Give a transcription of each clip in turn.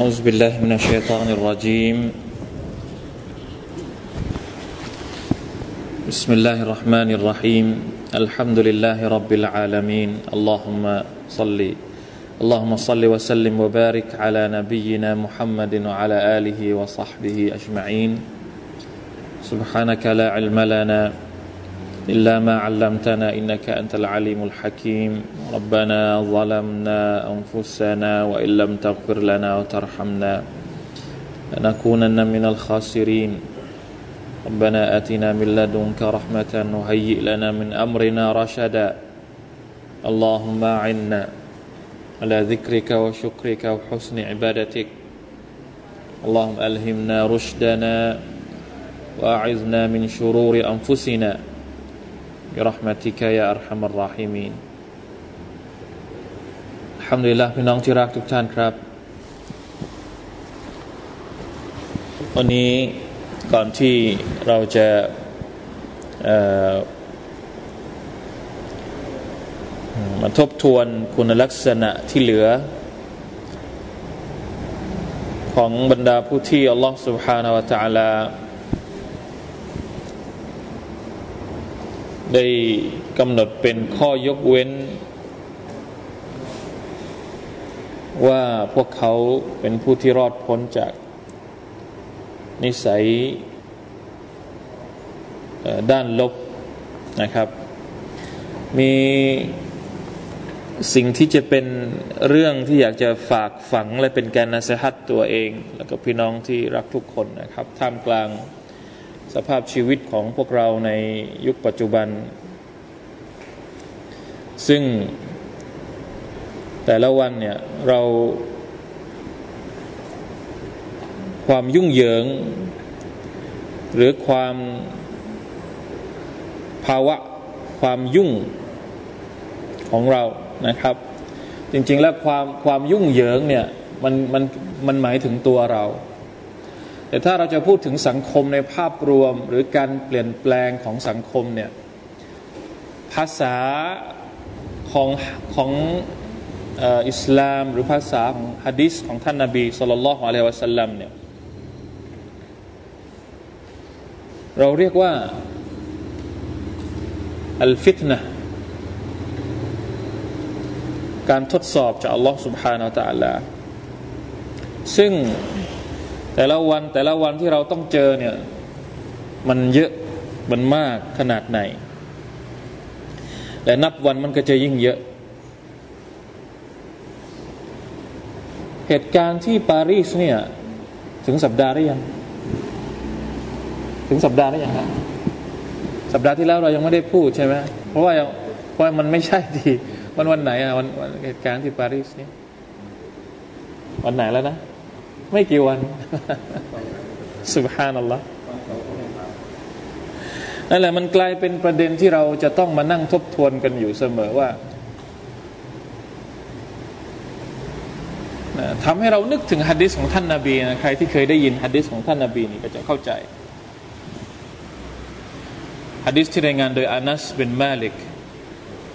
أعوذ بالله من الشيطان الرجيم. بسم الله الرحمن الرحيم. الحمد لله رب العالمين. اللهم صل اللهم صل وسلم وبارك على نبينا محمد وعلى آله وصحبه أجمعين. سبحانك لا علم لنا إلا ما علمتنا إنك أنت العليم الحكيم. ربنا ظلمنا أنفسنا وإن لم تغفر لنا وترحمنا لنكونن من الخاسرين. ربنا آتنا من لدنك رحمة وهيئ لنا من أمرنا رشدا. اللهم أعنا على ذكرك وشكرك وحسن عبادتك. اللهم ألهمنا رشدنا وأعذنا من شرور أنفسنا. برحمتك يا أرحم الراحمين الحمد لله พี่น้องที่รักทุกท่านครับ วันนี้ก่อนที่เราจะมาทบทวนคุณลักษณะที่เหลือ ของบรรดาผู้ที่อัลลอฮฺ سبحانه และ تعالى ได้กำหนดเป็นข้อยกเว้น ว่าพวกเขาเป็นผู้ที่รอดพ้นจาก นิสัยด้านลบนะครับ มีสิ่งที่จะเป็นเรื่องที่อยากจะฝากฝังและเป็นการนัสฮัตตัวเอง แล้วก็พี่น้องที่รักทุกคนนะครับ ท่ามกลาง สภาพชีวิตของพวกเราในยุคปัจจุบัน ซึ่งแต่ละวันเนี่ยเราความยุ่งเหยิง หรือความภาวะความยุ่งของเรานะครับ จริงๆแล้วความความยุ่งเหยิงเนี่ยมันมันมันหมายถึงตัวเรา แต่ถ้าเราจะพูดถึงสังคมในภาพรวมหรือการเปลี่ยนแปลงของสังคมเนี่ยภาษาของของอิสลามหรือภาษาของฮะดิษของท่านนาบีสุลต่านละฮ์อะลัยวะสัลลัมเนี่ยเราเรียกว่าอัลฟิตนะการทดสอบจากอัลลอฮ์ سبحانه และ تعالى ซึ่ง แต่ละวันแต่ละวันที่เราต้องเจอเนี่ยมันเยอะมันมากขนาดไหน และนับวันมันก็จะยิ่งเยอะ เหตุการณ์ที่ปารีสเนี่ยถึงสัปดาห์หรือยัง ถึงสัปดาห์หรือยังครับสัปดาห์ที่แล้วเรายังไม่ได้พูดใช่ไหมเพราะว่าเพราะมันไม่ใช่ดีวันวันไหนอะวันเหตุการณ์ที่ปารีสเนี่ยวันไหนแล้วนะ ไม่กี่วันสุบฮานัลลอฮ์นั่นแหละมันกลายเป็นประเด็นที่เราจะต้องมานั่งทบทวนกันอยู่เสมอว่าทำให้เรานึกถึงฮะดิษของท่านนาบีนะใครที่เคยได้ยินฮะดิษของท่านนาบีนี่ก็จะเข้าใจฮะดิษที่รายงานโดยอานัสเป็นมาลิก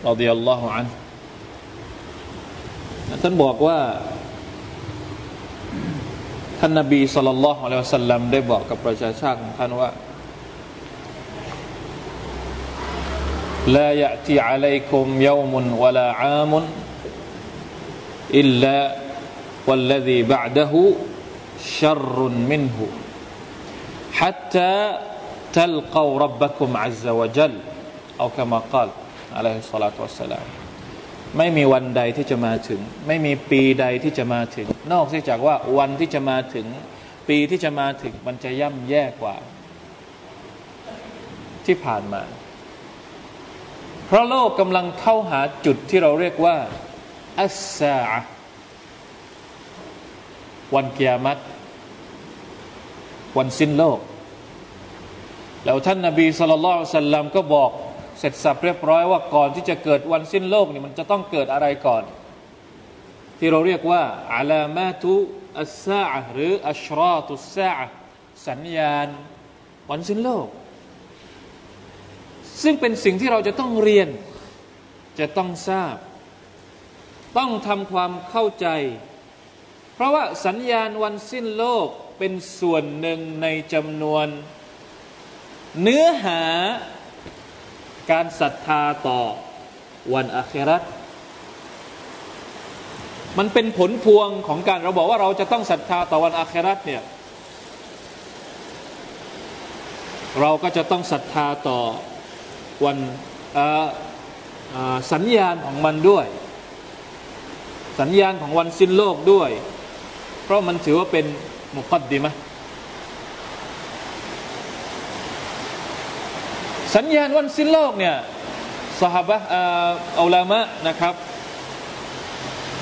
รดิยัลลอฮุอันท่านบอกว่า ท่านนบีสุลต่านละฮ์อัลลอฮฺสัลลัมได้บอกกับประชาชาติของท่านว่า لا يأتي عليكم يوم ولا عام إلا والذي بعده شر منه حتى تلقوا ربكم عز وجل أو كما قال عليه الصلاة والسلام ไม่มีวันใดที่จะมาถึง ไม่มีปีใดที่จะมาถึง นอกจากว่าวันที่จะมาถึง ปีที่จะมาถึงมันจะย่ำแย่กว่า ที่ผ่านมา เพราะโลกกำลังเข้าหาจุดที่เราเรียกว่าอัสซาวันกียรติวันสิ้นโลก แล้วท่านนาบีสุลต่านก็บอก เสร็จสับเรียบร้อยว่าก่อนที่จะเกิดวันสิ้นโลกนี่มันจะต้องเกิดอะไรก่อน ที่เราเรียกว่าอาลามาตุอัสซาหรืออัชราตุสซาสัญญาณวันสิ้นโลก ซึ่งเป็นสิ่งที่เราจะต้องเรียน จะต้องทราบ ต้องทำความเข้าใจ เพราะว่าสัญญาณวันสิ้นโลกเป็นส่วนหนึ่งในจำนวน เนื้อหา การศรัทธาต่อวันอาคราตมันเป็นผลพวงของการเราบอกว่าเราจะต้องศรัทธาต่อวันอาคราตเนี่ยเราก็จะต้องศรัทธาต่อวันสัญญาณของมันด้วย สัญญาณของวันสิ้นโลกด้วย เพราะมันถือว่าเป็นมุกัดดีไหม สัญญาณวันสิ้นโลกเนี่ยสหบะอัลามะนะครับ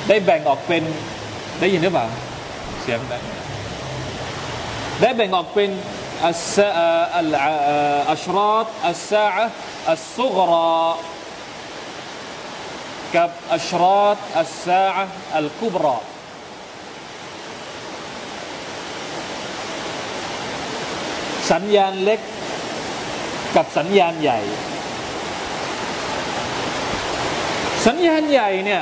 ได้แบ่งออกเป็นได้ยินหรือเปล่าเสียงได้ได้แบ่งออกเป็นอัสอัชราตอัสซาอะอัสซุกรากับอัชราตอัสซาอะอัลกุบราสัญญาณเล็ก กับสัญญาณใหญ่ สัญญาณใหญ่เนี่ย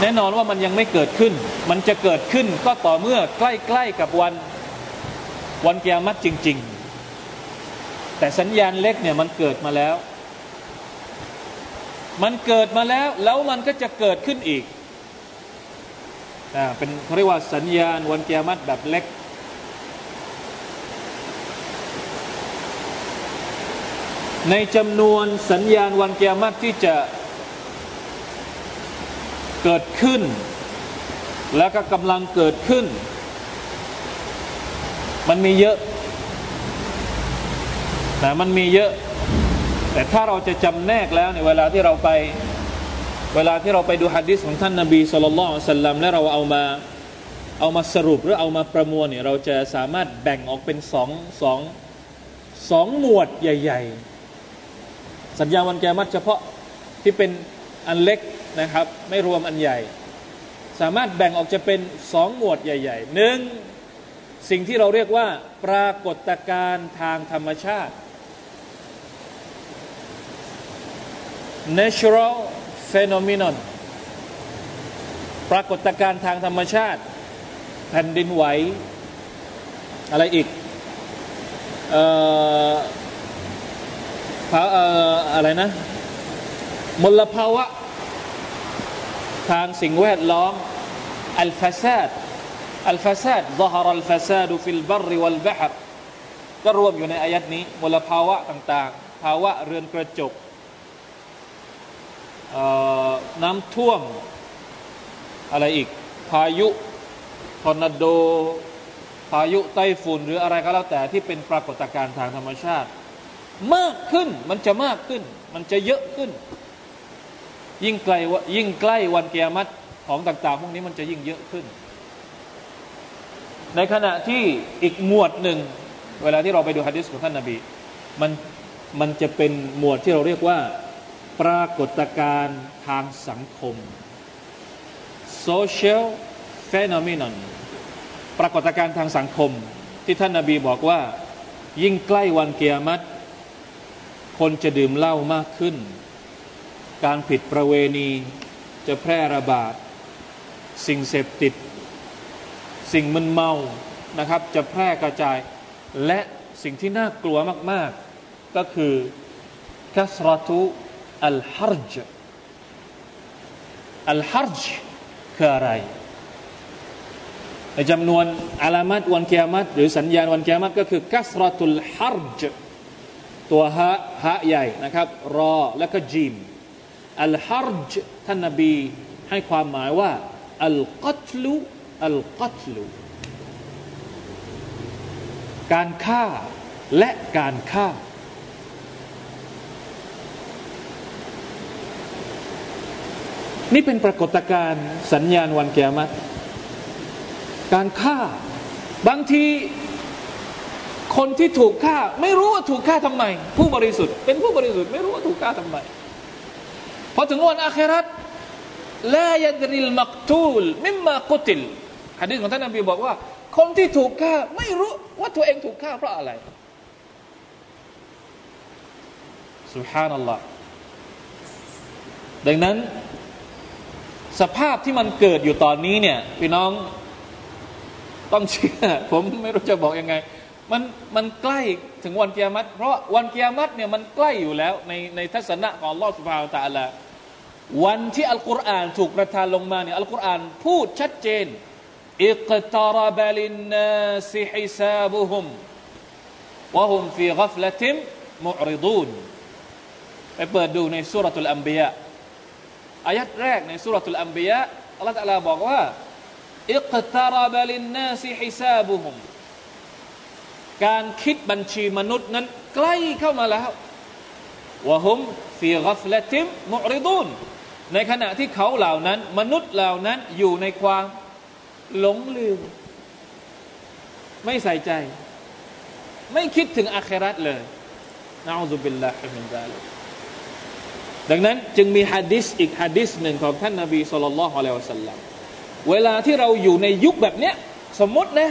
แน่นอนว่ามันยังไม่เกิดขึ้น มันจะเกิดขึ้นก็ต่อเมื่อใกล้ๆกับวันวันเกียรติจริง ๆ แต่สัญญาณเล็กเนี่ยมันเกิดมาแล้ว มันเกิดมาแล้วแล้วมันก็จะเกิดขึ้นอีกอ่าเป็นเขาเรียกว่าสัญญาณวันเกียรติแบบเล็ก ในจำนวนสัญญาณวันเกียรติที่จะเกิดขึ้น แล้วก็กำลังเกิดขึ้น มันมีเยอะนะมันมีเยอะ แต่ถ้าเราจะจำแนกแล้วในเวลาที่เราไปเวลาที่เราไปดูฮะดิษของท่านนาบีสุลต่านสัลลัมและเราเอามาเอามาสรุปหรือเอามาประมวลเนี่ยเราจะสามารถแบ่งออกเป็นสองสองสองหมวดใหญ่ ๆ สัญญาวันแกมัดเฉพาะที่เป็นอันเล็กนะครับ ไม่รวมอันใหญ่ สามารถแบ่งออกจะเป็นสองหมวดใหญ่ๆหนึ่งสิ่งที่เราเรียกว่า ปรากฏการณ์ทางธรรมชาติ natural phenomenon ปรากฏการณ์ทางธรรมชาติ แผ่นดินไหว อะไรอีกออ ภาอะไรนะมลภาวะ ทางสิ่งแวดล้อมอัลฟาซาดอัลฟาซาด ظهر الفساد في البر والبحر ก็รวมอยู่ในอายัดนี้มลภาวะต่างๆ ภาวะเรือนกระจกน้ำท่วม อะไรอีก พายุทอร์นาโด พายุไต้ฝุ่นหรืออะไรก็แล้วแต่ที่เป็นปรากฏการณ์ทางธรรมชาติ มากขึ้น มันจะมากขึ้น มันจะเยอะขึ้น ยิ่งไกลยิ่งใกล้วันเกียรติของต่าง ๆ พวกนี้มันจะยิ่งเยอะขึ้น ในขณะที่อีกหมวดหนึ่ง เวลาที่เราไปดูฮะดิษของท่านนาบีมันมันจะเป็นหมวดที่เราเรียกว่า ปรากฏการณ์ทางสังคม social phenomenon ปรากฏการณ์ทางสังคม ที่ท่านนาบีบอกว่า ยิ่งใกล้วันเกียรติ คนจะดื่มเหล้ามากขึ้น การผิดประเวณีจะแพร่ระบาด สิ่งเสพติด สิ่งมึนเมานะครับ จะแพร่กระจาย และสิ่งที่น่ากลัวมาก ๆ ก็คือคัสรตุอัลฮารจอัลฮารจคืออะไรในจำนวนอาลามัดวันเกียรติหรือสัญญาณวันเกียรติก็คือกัสรตุลฮารจ ตัวฮะฮะใหญ่นะครับ รอแล้วก็จีมอัลฮารจท่านนบีให้ความหมายว่าอัลกัตลุอัลกัตลุการฆ่าและการฆ่า นี่เป็นปรากฏการณ์สัญญาณวันเกียรติการฆ่า บางที คนที่ถูกฆ่า ไม่รู้ว่าถูกฆ่าทำไม ผู้บริสุทธิ์เป็นผู้บริสุทธิ์ไม่รู้ว่าถูกฆ่าทำไมพอถึงวันอาคราตลายดริลมักตูลมิมมากุติลฮะดีษของท่านนบีบอกว่า คนที่ถูกฆ่าไม่รู้ว่าตัวเองถูกฆ่าเพราะอะไรสุฮานัลลอฮ์ดังนั้น สภาพที่มันเกิดอยู่ตอนนี้เนี่ย พี่น้องต้องเชื่อ ผมไม่รู้จะบอกยังไง มันมันใกล้ถึงวันกิยามัตเพราะวันกิยามัตเนี่ยมันใกล้อยู่แล้วในในทัศนะของลอสุภาตาละวันที่อัลกุรอานถูกประทานลงมาเนี่ยอัลกุรอานพูดชัดเจนاقترب للناس حسابهم وهم في غفلة معرضونไปเปิดดูในสุรทูลอัมบียะอายัดแรกในสุรทูลอัมบียะอัลลอฮฺตะลาบอกว่าاقترب للناس حسابهم การคิดบัญชีมนุษย์นั้นใกล้เข้ามาแล้วوهم في غفلة معرضونในขณะที่เขาเหล่านั้น มนุษย์เหล่านั้นอยู่ในความหลงลืม ไม่ใส่ใจ ไม่คิดถึงآخرة เลย نعوذ بالله من ذلكดังนั้นจึงมีฮะดิษอีกฮะดิษหนึ่งของท่านนาบีصلى الله عليه وسلمเวลาที่เราอยู่ในยุคแบบเนี้ยสมมตินะ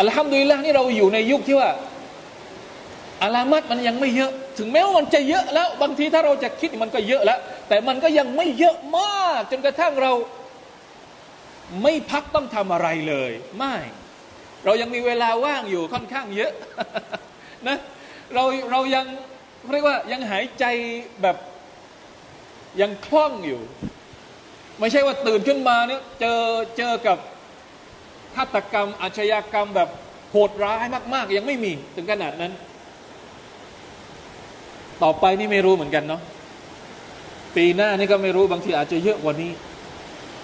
อัลฮัมดุลิลละนี่เราอยู่ในยุคที่ว่าอาลามัดมันยังไม่เยอะ ถึงแม้ว่ามันจะเยอะแล้ว บางทีถ้าเราจะคิดมันก็เยอะแล้ว แต่มันก็ยังไม่เยอะมาก จนกระทั่งเราไม่พักต้องทำอะไรเลย ไม่ เรายังมีเวลาว่างอยู่ค่อนข้างเยอะนะเราเรายังเรียกว่ายังหายใจแบบยังคล่องอยู่ ไม่ใช่ว่าตื่นขึ้นมาเนี่ยเจอเจอกับ ฆาตกรรม อาชญากรรมแบบโหดร้ายมาก ๆ ยังไม่มีถึงขนาดนั้น ต่อไปนี่ไม่รู้เหมือนกันเนาะปีหน้านี่ก็ไม่รู้บางทีอาจจะเยอะกว่านี้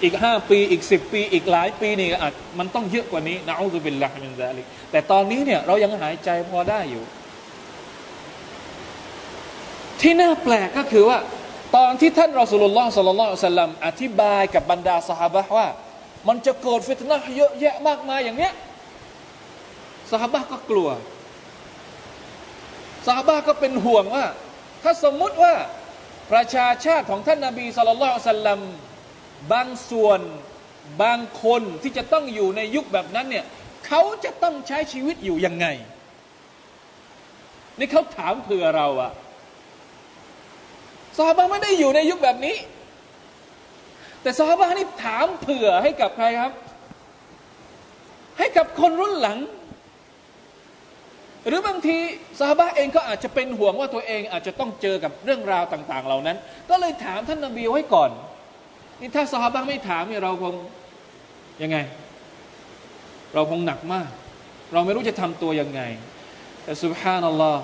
อีกห้าปีอีกสิบปี อีกหลายปีนี่อาจมันต้องเยอะกว่านี้นะอัลลอฮฺเป็นละมินซาลิกแต่ตอนนี้เนี่ยเรายังหายใจพอได้อยู่ ที่น่าแปลกก็คือว่า ตอนที่ท่านรอสุลลอฮ์สัลลัลลอฮุสัลลัมอธิบายกับบรรดาสหายว่า มันจะเกิดฟิตนะเยอะแยะมากมายอย่างเนี้ยสหายก็กลัวสหายก็เป็นห่วงว่า ถ้าสมมุติว่าประชาชาติของท่านนาบีสุลต่านสัลลัมบางส่วนบางคนที่จะต้องอยู่ในยุคแบบนั้นเนี่ยเขาจะต้องใช้ชีวิตอยู่ยังไง นี่เขาถามเผื่อเราอะสาบาไม่ได้อยู่ในยุคแบบนี้ แต่สาบานี่ถามเผื่อให้กับใครครับ ให้กับคนรุ่นหลัง หรือบางทีสาบาเองก็อาจจะเป็นห่วงว่าตัวเองอาจจะต้องเจอกับเรื่องราวต่าง ๆ เหล่านั้น ก็เลยถามท่านนบีไว้ก่อนนี่ถ้าสาบาไม่ถามเนี่ยเราคงยังไง เราคงหนักมาก เราไม่รู้จะทำตัวยังไง แต่สุบฮานัลลอฮ์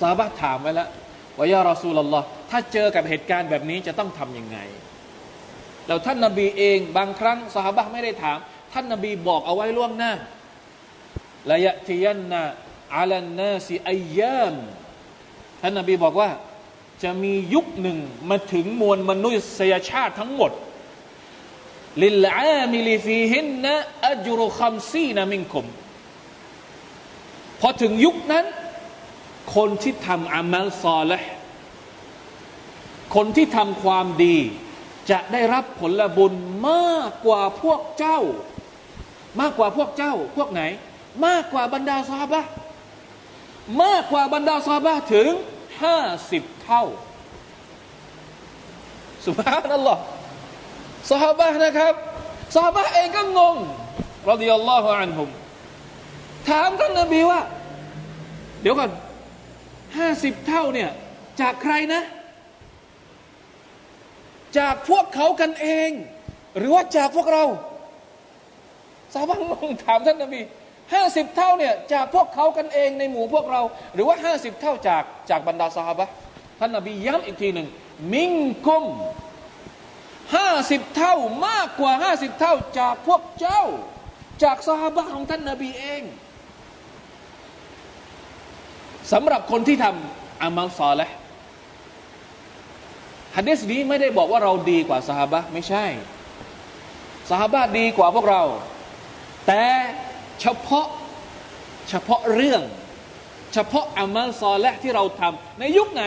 สาบาถามไว้แล้วว่ายารอซูลลอฮ์ถ้าเจอกับเหตุการณ์แบบนี้จะต้องทำยังไง แล้วท่านนาบีเองบางครั้งสหบะไม่ได้ถาม ท่านนาบีบอกเอาไว้ล่วงหน้าละยะทียันนาอัลันนาซีอายามท่านนาบีบอกว่าจะมียุคหนึ่งมาถึงมวลมนุษยชาติทั้งหมด للعامل فيهن أجر خمسين منكمพอถึงยุคนั้น คนที่ทำعمل صالحคนที่ทำความดี จะได้รับผลบุญมากกว่าพวกเจ้า มากกว่าพวกเจ้า พวกไหน มากกว่าบรรดา صحابة มากกว่าบรรดา صحابةถึงห้าสิบเท่าสุภาพนั่นหรอซาบะนะครับซาบะเองก็งงรดิยัลลอฮุอันฮุมถามท่านนบีว่า เดี๋ยวก่อนห้าสิบเท่าเนี่ย จากใครนะ จากพวกเขากันเอง หรือว่าจากพวกเราสาบังงงถามท่านนบีห้าสิบเท่าเนี่ยจากพวกเขากันเองในหมู่พวกเรา หรือว่าห้าสิบเท่าจากจากบรรดาสหายท่านนบีย้ำอีกทีหนึ่งมิงกุมห้าสิบเท่ามากกว่าห้าสิบเท่าจากพวกเจ้า จากสหายของท่านนบีเองสำหรับคนที่ทำอามัลซอละ ฮะดิษนี้ไม่ได้บอกว่าเราดีกว่าสหบะไม่ใช่สหบะดีกว่าพวกเรา แต่เฉพาะเฉพาะเรื่อง เฉพาะอามัลซอละที่เราทำในยุคไหน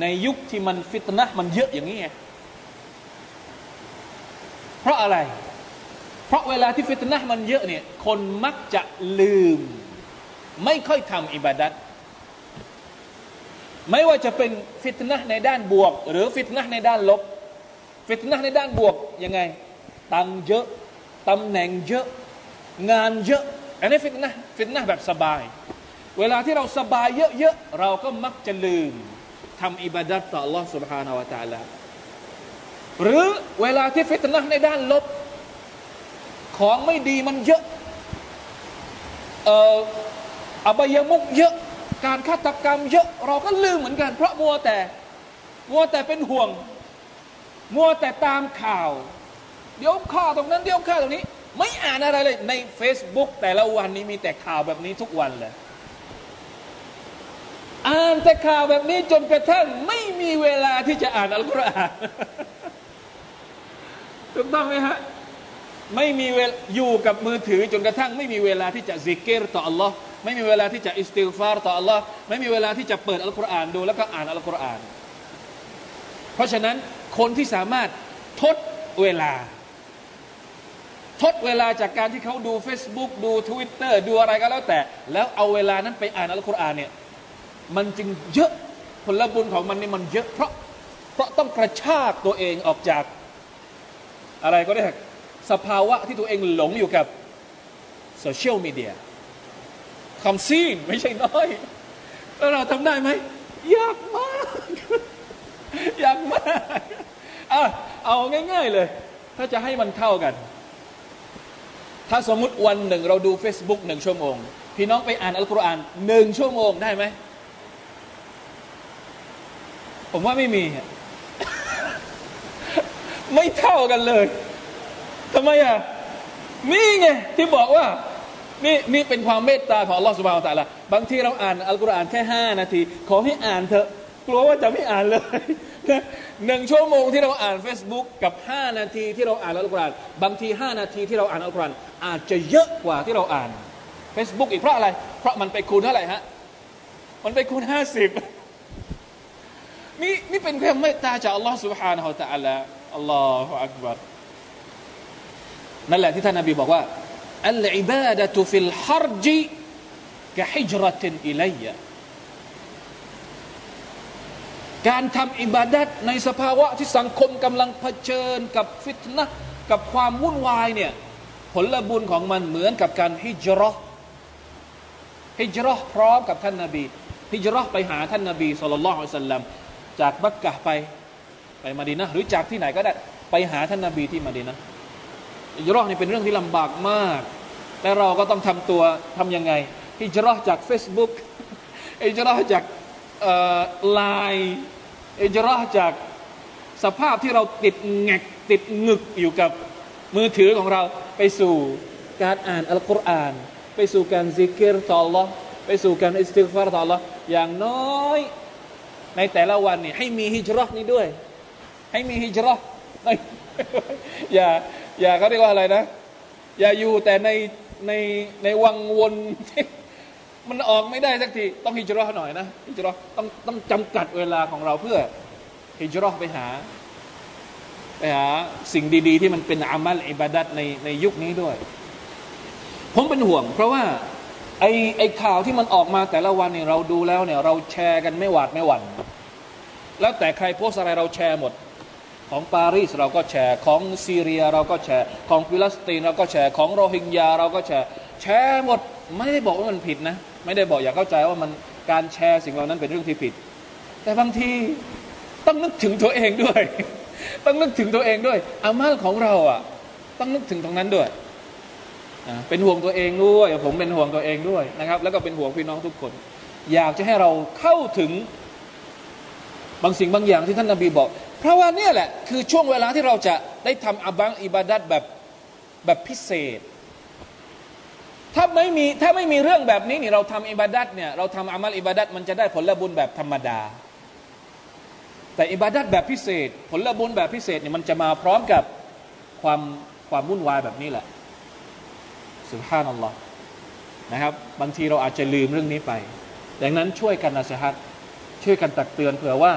ในยุคที่มันฟิตนะมันเยอะอย่างนี้ไงเพราะอะไร เพราะเวลาที่ฟิตนะมันเยอะเนี่ยคนมักจะลืม ไม่ค่อยทำอิบาดัต ไม่ว่าจะเป็นฟิตนะในด้านบวก หรือฟิตนะในด้านลบ ฟิตนะในด้านบวกยังไง ตังเยอะ ตำแหน่งเยอะงานเยอะ อันนี้ฟิตนะฟิตนะแบบสบาย เวลาที่เราสบายเยอะๆเราก็มักจะลืมทำอิบาดัตต่อ Allah سبحانه และ تعالى หรือเวลาที่ฟิตนะในด้านลบ ของไม่ดีมันเยอะเอ่ออบายมุกเยอะ การฆาตกรรมเยอะเราก็ลืมเหมือนกัน เพราะมัวแต่มัวแต่เป็นห่วง มัวแต่ตามข่าว เดี๋ยวข่าวตรงนั้นเดี๋ยวข่าวตรงนี้ ไม่อ่านอะไรเลยใน Facebook แต่ละวันนี้มีแต่ข่าวแบบนี้ทุกวันเลยอ่านแต่ข่าวแบบนี้จนกระทั่งไม่มีเวลาที่จะอ่านอัลกุรอานถูกต้องไหมฮะไม่มีเวลอยู่กับมือถือจนกระทั่งไม่มีเวลาที่จะซิกเกตต่อ Allah ไม่มีเวลาที่จะอิสติฟารต่อ Allah ไม่มีเวลาที่จะเปิดอัลกุรอานดูแล้วก็อ่านอัลกุรอาน เพราะฉะนั้นคนที่สามารถทดเวลา ทดเวลาจากการที่เขาดู Facebook ดู Twitter ดูอะไรก็แล้วแต่ แล้วเอาเวลานั้นไปอ่านอัลกุรอานเนี่ยมันจึงเยอะผลบุญของมันนี่มันเยอะเพราะเพราะต้องกระชากตัวเองออกจาก อะไรก็ได้สภาวะที่ตัวเองหลงอยู่กับโซเชียลมีเดีย คำซีนไม่ใช่น้อย แล้วเราทำได้ไหมยากมากยากมากอะเอาง่าย ๆเลย ถ้าจะให้มันเท่ากัน ถ้าสมมุติวันหนึ่ง เราดู Facebook หนึ่งชั่วโมง พี่น้องไปอ่านอัลกุรอานหนึ่งชั่วโมงได้ไหมผมว่าไม่มี ไม่เท่ากันเลยทำไมอะนี่ไงที่บอกว่า นี่นี่เป็นความเมตตาของอัลลอฮฺสุบฮานตะละบางทีเราอ่านอัลกุรอานแค่ห้านาที ขอให้อ่านเถอะ กลัวว่าจะไม่อ่านเลยหนึ่งชั่วโมงที่เราอ่าน Facebook กับห้านาทีที่เราอ่านอัลกุรอานบางทีห้านาทีที่เราอ่านอัลกุรอานอาจจะเยอะกว่าที่เราอ่าน Facebook อีกเพราะอะไร เพราะมันไปคูณเท่าไหร่ฮะมันไปคูณห้าสิบนี่นี่เป็นความเมตตาจากอัลลอฮฺ سبحانه และ تعالى อัลลอฮฺอักบัรนั่นแหละที่ท่านนบีบอกว่า อัลอิบาดะตุฟิลฮารจิกะฮิจรตินอิลัยการทำอิบาดัตในสภาวะที่สังคมกำลังเผชิญกับฟิตนะกับความวุ่นวายเนี่ยผลบุญของมันเหมือนกับการฮิจรอฮิจรอพร้อมกับท่านนาบีฮิจรอไปหาท่านนาบีสุลต่านละฮ์สัลลัมจากมักกะไปไปมาดีนะหรือจากที่ไหนก็ได้ ไปหาท่านนาบีที่มาดีนะ ฮิจรอนี่เป็นเรื่องที่ลำบากมาก แต่เราก็ต้องทำตัวทำยังไงฮิจรอจาก Facebook ฮิจรอจากไลน์ฮิจรอจากสภาพที่เราติดแงกติดงึกอยู่กับมือถือของเราไปสู่การอ่านอัลกุรอาน ไปสู่การซิกเกอร์ต่อ Allah ไปสู่การอิสติกฟารต่อ Allah อย่างน้อยในแต่ละวันเนี่ยให้มีهجرة นี้ด้วย ให้มีهجرة อย่า อย่าเขาเรียกว่าอะไรนะ อย่าอยู่แต่ในในในวังวน มันออกไม่ได้สักที ต้องهجرة หน่อยนะ هجرة ต้องต้องจำกัดเวลาของเราเพื่อهجرة ไปหาไปหาสิ่งดี ๆ ที่มันเป็นعمل عبادةในในยุคนี้ด้วย ผมเป็นห่วง เพราะว่าไอไอข่าวที่มันออกมาแต่ละวันเนี่ยเราดูแล้วเนี่ย เราแชร์กันไม่หวาดไม่หวัน่นแล้วแต่ใครโพสต์อะไรเราแชร์หมด ของปารีสเราก็แชร์ของซีเรียเราก็แชร์ของฟิลิสตีนเราก็แชร์ของโรฮิงญาเราก็แชร์แชร์หมดไม่ได้บอกว่ามันผิดนะ ไม่ได้บอกอย่าเข้าใจว่ามันการแชร์สิ่งเหล่านั้นเป็นเรื่องที่ผิด แต่บางทีต้องนึกถึงตัวเองด้วย ต้องนึกถึงตัวเองด้วย อามัลของเราอะ ต้องนึกถึงตรงนั้นด้วยเป็นห่วงตัวเองด้วยผมเป็นห่วงตัวเองด้วยนะครับ แล้วก็เป็นห่วงพี่น้องทุกคน อยากจะให้เราเข้าถึงบางสิ่งบางอย่างที่ท่านนาบีบอก เพราะว่าเนี่ยแหละคือช่วงเวลาที่เราจะได้ทำอับังอิบาดัตแบบแบบพิเศษ ถ้าไม่มีถ้าไม่มีเรื่องแบบนี้นี่เราทำอิบาดัตเนี่ยเราทำอามัลอิบาดัตมันจะได้ผลบุญแบบธรรมดา แต่อิบาดัตแบบพิเศษ ผลบุญแบบพิเศษเนี่ยมันจะมาพร้อมกับความความวุ่นวายแบบนี้แหละสุภานัลลอฮ์นะครับ บางทีเราอาจจะลืมเรื่องนี้ไป ดังนั้นช่วยกันนะสฮัดช่วยกันตักเตือนเผื่อว่า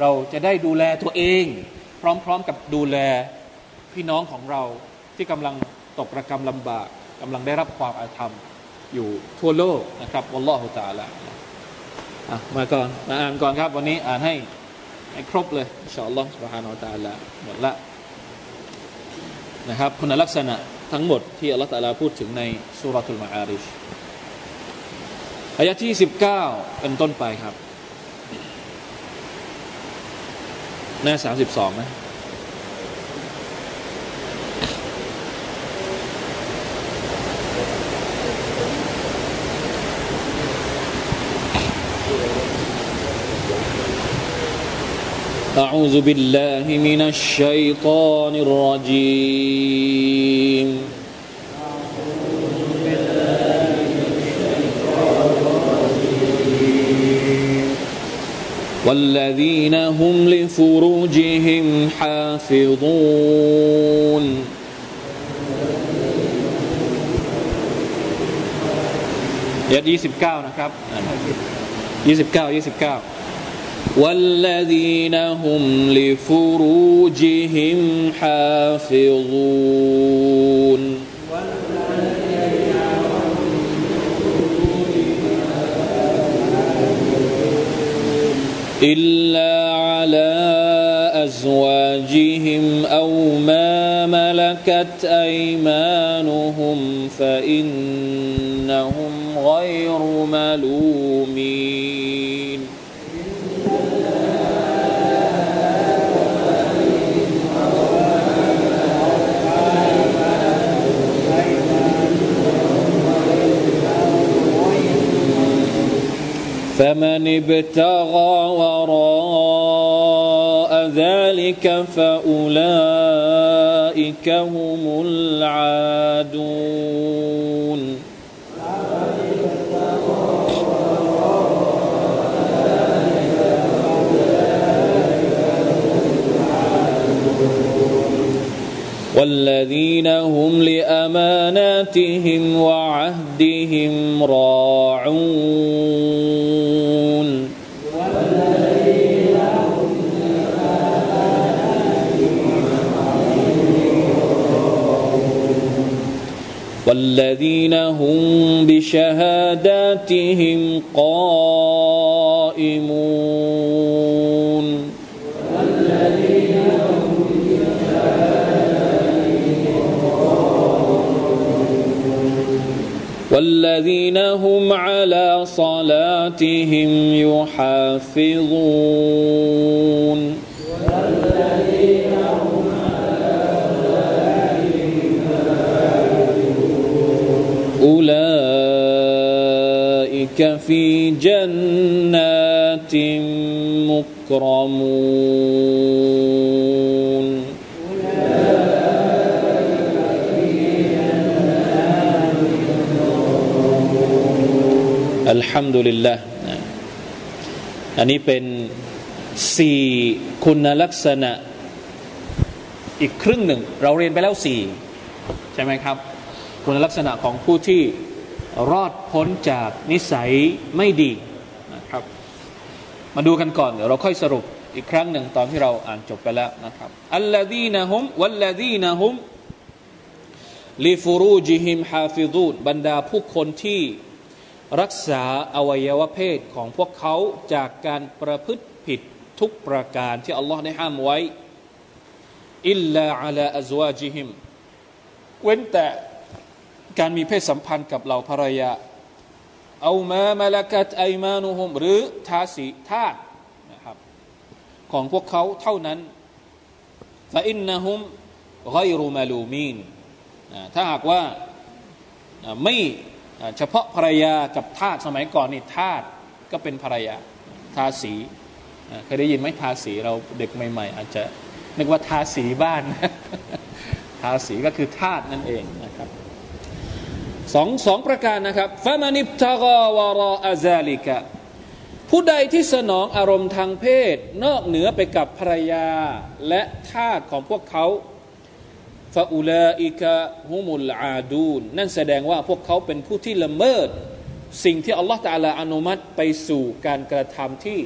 เราจะได้ดูแลตัวเอง พร้อมๆกับดูแลพี่น้องของเราที่กำลังตกระกรรมลำบากกำลังได้รับความอาธรรมอยู่ทั่วโลกนะครับวัลลอฮุตาละมาก่อนมาอ่านก่อนครับ วันนี้อ่านให้ให้ครบเลยอินชาอัลลอฮฺ سبحانه และ تعالى หมดละ นะครับ คุณลักษณะทั้งหมดที่อัลลอฮฺตะลาพูดถึงในสุรทูลมาอาริชอายะที่19เป็นต้นไปครับ หน้า32นะ أعوذ بالله من الشيطان الرجيم والذين هم لفروجهم حافظون يا 29นะครับ29 29 والذين هم لفروجهم حافظون إلا على أزواجهم أو ما ملكت أيمانهم فإنهم غير ملومين. فمن ابتغى وراء ذلك فأولئك هم العادون. والذين هم لأماناتهم وعهدهم راعون. والذين هم بشهاداتهم قائمون. والذين هم على صلاتهم يحافظون. جنات مكرمونอัลฮัมดุลิลละอันนี้เป็นสี่คุณลักษณะอีกครึ่งหนึ่ง เราเรียนไปแล้วสี่ใช่ไหมครับ คุณลักษณะของผู้ที่รอดพ้นจากนิสัยไม่ดีนะครับ มาดูกันก่อนเดี๋ยวเราค่อยสรุปอีกครั้งหนึ่งตอนที่เราอ่านจบไปแล้วนะครับอัลลอฮีนะฮุมวัลลดีนะฮุมลิฟูรูจิฮิมฮาฟิดูนบรรดาผู้คนที่รักษาอวัยวะเพศของพวกเขาจากการประพฤติผิดทุกประการที่อัลลอฮ์ได้ห้ามไว้อิลลาอัลาอัจวาจิฮิมเว้นแต่การมีเพศสัมพันธ์กับเหล่าภรรยา เอามามาลกัตไอมานุฮุมหรือทาสีทาสนะครับของพวกเขาเท่านั้นฟาอินนะฮุมไกรุมาลูมีนถ้าหากว่าไม่เฉพาะภรรยากับทาสสมัยก่อนนี่ทาสก็เป็นภรรยาทาสีเคยได้ยินไหมทาสีเราเด็กใหม่ ๆ อาจจะนึกว่าทาสีบ้าน ทาสีก็คือทาสนั่นเองนะครับ สองสองประการนะครับฟามานิบตากวารออาซาลิกะผู้ใดที่สนองอารมณ์ทางเพศ นอกเหนือไปกับภรรยาและทาสของพวกเขาฟาอูลาอิกะฮุมุลอาดูนนั่นแสดงว่าพวกเขาเป็นผู้ที่ละเมิด สิ่งที่อัลลอฮฺตาลาอนุมัติไปสู่การกระทำที่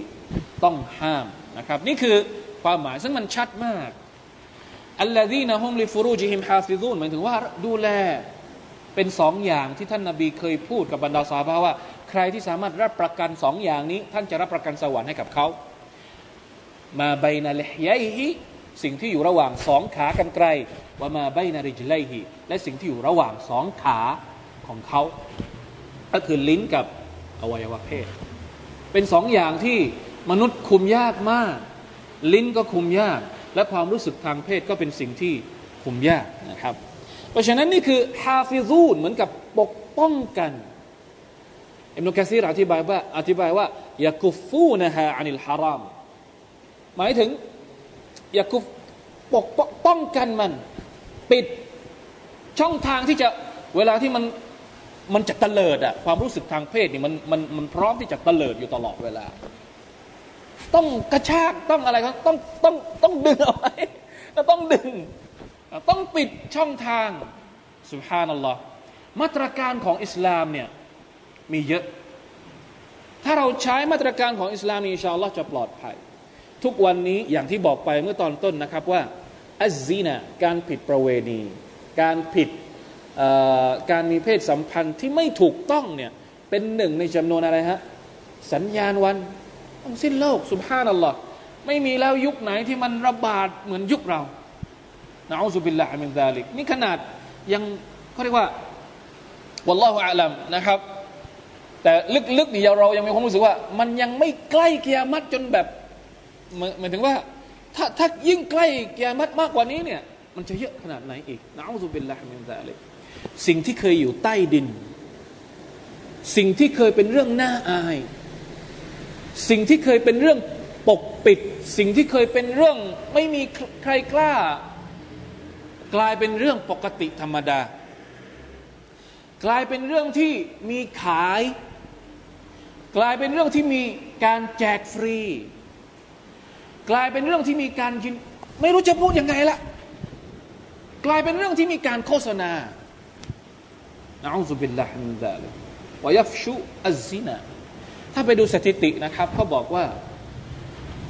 ต้องห้ามนะครับ นี่คือความหมายซึ่งมันชัดมากوالذين هم لفروجهم حافظونหมายถึงว่าดูแล เป็นสองอย่างที่ท่านนาบีเคยพูดกับบรรดาصحابة ว่า ใครที่สามารถรับประกันสองอย่างนี้ ท่านจะรับประกันสวรรค์ให้กับเขา ما بين لحييهสิ่งที่อยู่ระหว่างสองขากันไกลว่ามาใบนาริจไลฮีและสิ่งที่อยู่ระหว่างสองขาของเขา ก็คือลิ้นกับอวัยวะเพศ เป็นสองอย่างที่มนุษย์คุมยากมาก ลิ้นก็คุมยาก และความรู้สึกทางเพศก็เป็นสิ่งที่คุมยากนะครับ เพราะฉะนั้นนี่คือฮาฟิซูนเหมือนกับปกป้องกันอิมนุกะซีรอธิบายว่าอธิบายว่ายากุฟูนะฮะอานิลฮารามหมายถึงยากุฟปกป้องกันมัน ปิดช่องทางที่จะเวลาที่มันมันจะตะเลิดอะความรู้สึกทางเพศนี่มันมันมันพร้อมที่จะตะเลิดอยู่ตลอดเวลา ต้องกระชากต้องอะไรก็ต้องต้องต้องดึงเอาไว้ต้องดึง ต้องปิดช่องทางสุภานัลลอฮ์มาตรการของอิสลามเนี่ยมีเยอะ ถ้าเราใช้มาตรการของอิสลามอินชาอัลลอฮ์จะปลอดภัย ทุกวันนี้อย่างที่บอกไปเมื่อตอนต้นนะครับว่าالزناการผิดประเวณี การผิดการมีเพศสัมพันธ์ที่ไม่ถูกต้องเนี่ยเป็นหนึ่งในจำนวนอะไรฮะสัญญาณวันต้องสิ้นโลกسبحان اللهไม่มีแล้วยุคไหนที่มันระบาดเหมือนยุคเรา نعوذ بالله من ذلكนี่ขนาดยังเขาเรียกว่าوالله أعلمนะครับ แต่ลึกๆนี่เรายังมีความรู้สึกว่า มันยังไม่ใกล้กิยามัตจนแบบหมายถึงว่า ถ้าถ้ายิ่งใกล้กิยามัตมากกว่านี้เนี่ย มันจะเยอะขนาดไหนอีกนะنعوذ بالله من ذلكสิ่งที่เคยอยู่ใต้ดิน สิ่งที่เคยเป็นเรื่องน่าอาย สิ่งที่เคยเป็นเรื่องปกปิด สิ่งที่เคยเป็นเรื่องไม่มีใครกล้า กลายเป็นเรื่องปกติธรรมดา กลายเป็นเรื่องที่มีขาย กลายเป็นเรื่องที่มีการแจกฟรี กลายเป็นเรื่องที่มีการกิน ไม่รู้จะพูดยังไงละกลายเป็นเรื่องที่มีการโฆษณานะอูซุบิลลาฮิมินซาลิกวยัฟชุอัซซินาถ้าไปดูสถิตินะครับเขาบอกว่า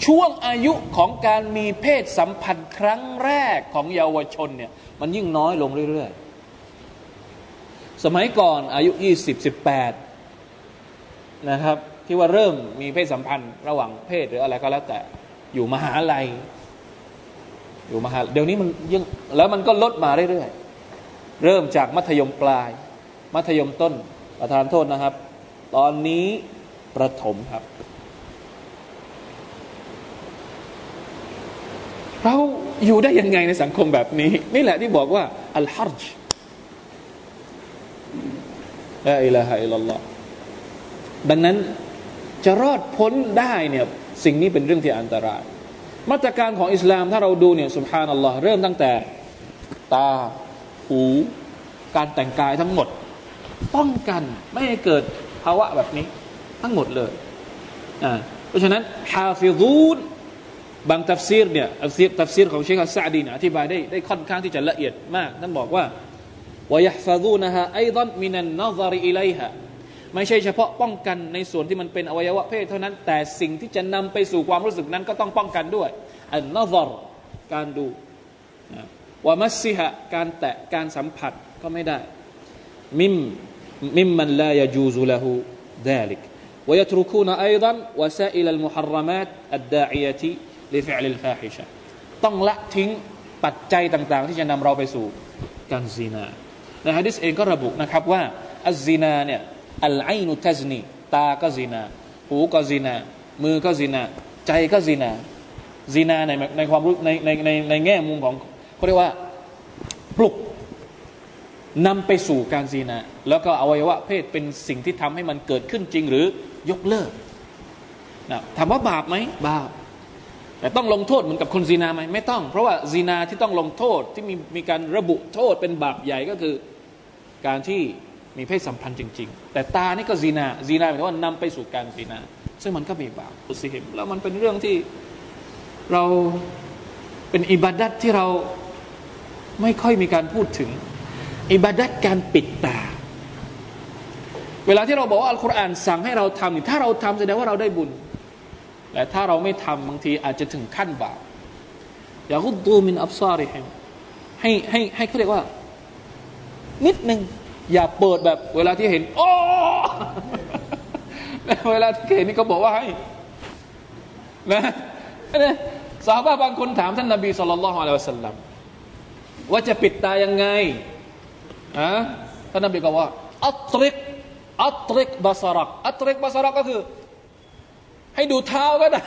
ช่วงอายุของการมีเพศสัมพันธ์ครั้งแรกของเยาวชนเนี่ยมันยิ่งน้อยลงเรื่อยๆ สมัยก่อนอายุ 20 18 นะครับ ที่ว่าเริ่มมีเพศสัมพันธ์ระหว่างเพศหรืออะไรก็แล้วแต่อยู่มหาลัย อยู่มหาเดี๋ยวนี้มันยิ่งแล้วมันก็ลดมาเรื่อยๆ เริ่มจากมัธยมปลาย มัธยมต้นประธานโทษนะครับ ตอนนี้ประถมครับ เราอยู่ได้ยังไงในสังคมแบบนี้ นี่แหละที่บอกว่าอัลฮัรจลาอิลาฮะอิลลัลลอฮดังนั้นจะรอดพ้นได้เนี่ยสิ่งนี้เป็นเรื่องที่อันตราย มาตรการของอิสลามถ้าเราดูเนี่ยสุภานัลลอฮ์เริ่มตั้งแต่ตาหูการแต่งกายทั้งหมด ป้องกันไม่ให้เกิดภาวะแบบนี้ ทั้งหมดเลยอ่าเพราะฉะนั้น حافظون บางตัฟซีรเนี่ยตัฟซีรตัฟซีรของเชคอัสซาดีนอธิบายได้ได้ค่อนข้างที่จะละเอียดมากท่านบอกว่าวายฟาซูนะฮะไอดอนมินันนซาริอิไลฮะไม่ใช่เฉพาะป้องกันในส่วนที่มันเป็นอวัยวะเพศเท่านั้น แต่สิ่งที่จะนำไปสู่ความรู้สึกนั้นก็ต้องป้องกันด้วยอันนซารการดูวามัสซิฮะการแตะการสัมผัสก็ไม่ได้มิม ممن لا يجوز له ذلك ويتركون أيضا وسائل المحرمات الداعية ลิฟิลิลฟาฮิต้องละทิ้งปัจจัยต่าง ๆ ที่จะนำเราไปสู่การซีนาในฮะดิษเองก็ระบุนะครับว่าالزنا เนี่ย العين تزني ตาก็ซีนา หูก็ซีนา มือก็ซีนา ใจก็ซีนาซีนาในในความรู้ในในในในแง่มุมของเขาเรียกว่าปลุกนำไปสู่การซีนา แล้วก็อวัยวะเพศเป็นสิ่งที่ทำให้มันเกิดขึ้นจริงหรือยกเลิกนะถามว่าบาปไหมบาป แต่ต้องลงโทษเหมือนกับคนซีนาไหมไม่ต้อง เพราะว่าซีนาที่ต้องลงโทษที่มีมีการระบุโทษเป็นบาปใหญ่ก็คือการที่มีเพศสัมพันธ์จริง ๆ แต่ตานี่ก็ซีนาซีนาหมายถึงว่านำไปสู่การซีนา ซึ่งมันก็มีบาปอุสิหิมแล้วมันเป็นเรื่องที่เราเป็นอิบาดัตที่เราไม่ค่อยมีการพูดถึง อิบาดัดการปิดตา เวลาที่เราบอกว่าอัลกุรอานสั่งให้เราทำถ้าเราทำแสดงว่าเราได้บุญ แต่ถ้าเราไม่ทำบางทีอาจจะถึงขั้นบาปอย่าคุดูมินอับซาริฮิมให้ให้ให้เขาเรียกว่า นิดหนึ่งอย่าเปิดแบบเวลาที่เห็น โอ้เวลาที่เห็นนี่ก็บอกว่าให้นะสาวบ้าบางคนถามท่านนบีสุลต่านละฮ์อะลัยฮิวสัลลัมว่าจะปิดตายังไงอะท่านนบีก็ว่าอัตริกอัตริกบาสรักอัตริกบาสรักก็คือ ให้ดูเท้าก็ได้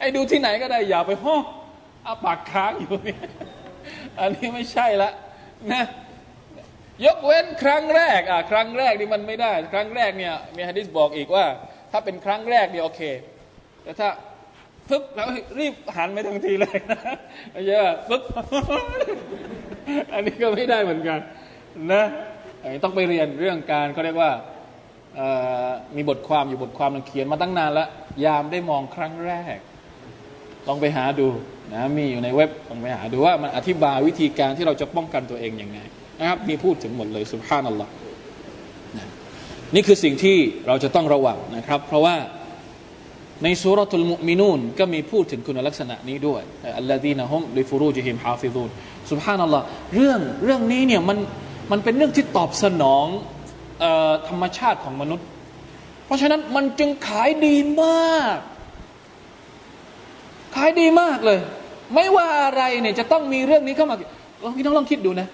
ให้ดูที่ไหนก็ได้ อย่าไปห้องอาปากค้างอยู่เนี่ยอันนี้ไม่ใช่ละนะยกเว้นครั้งแรกอะครั้งแรกนี่มันไม่ได้ ครั้งแรกเนี่ยมีฮะดิษบอกอีกว่า ถ้าเป็นครั้งแรกเนี่ยโอเค แต่ถ้าปึ๊บแล้วรีบหันไปทันทีเลยนะไม่ใช่ว่าปึ๊บอันนี้ก็ไม่ได้เหมือนกัน นะต้องไปเรียนเรื่องการเขาเรียกว่า มีบทความอยู่บทความนึงเขียนมาตั้งนานแล้ว ยามได้มองครั้งแรก ลองไปหาดูนะมีอยู่ในเว็บลองไปหาดูว่ามันอธิบายวิธีการที่เราจะป้องกันตัวเองอยังไงนะครับมีพูดถึงหมดเลยสุภาพนัลลอฮ์นี่คือสิ่งที่เราจะต้องระวังนะครับ เพราะว่าในสุรทูลมุมินูนก็มีพูดถึงคุณลักษณะนี้ด้วยอัลลอฮีนะฮุมลิฟูรูจิฮิมฮาฟิซูนสุภาพนัลลอฮ์เรื่องเรื่องนี้เนี่ยมันมันเป็นเรื่องที่ตอบสนอง ธรรมชาติของมนุษย์ เพราะฉะนั้นมันจึงขายดีมาก ขายดีมากเลย ไม่ว่าอะไรเนี่ยจะต้องมีเรื่องนี้เข้ามาลองพี่น้องลองคิดดูนะ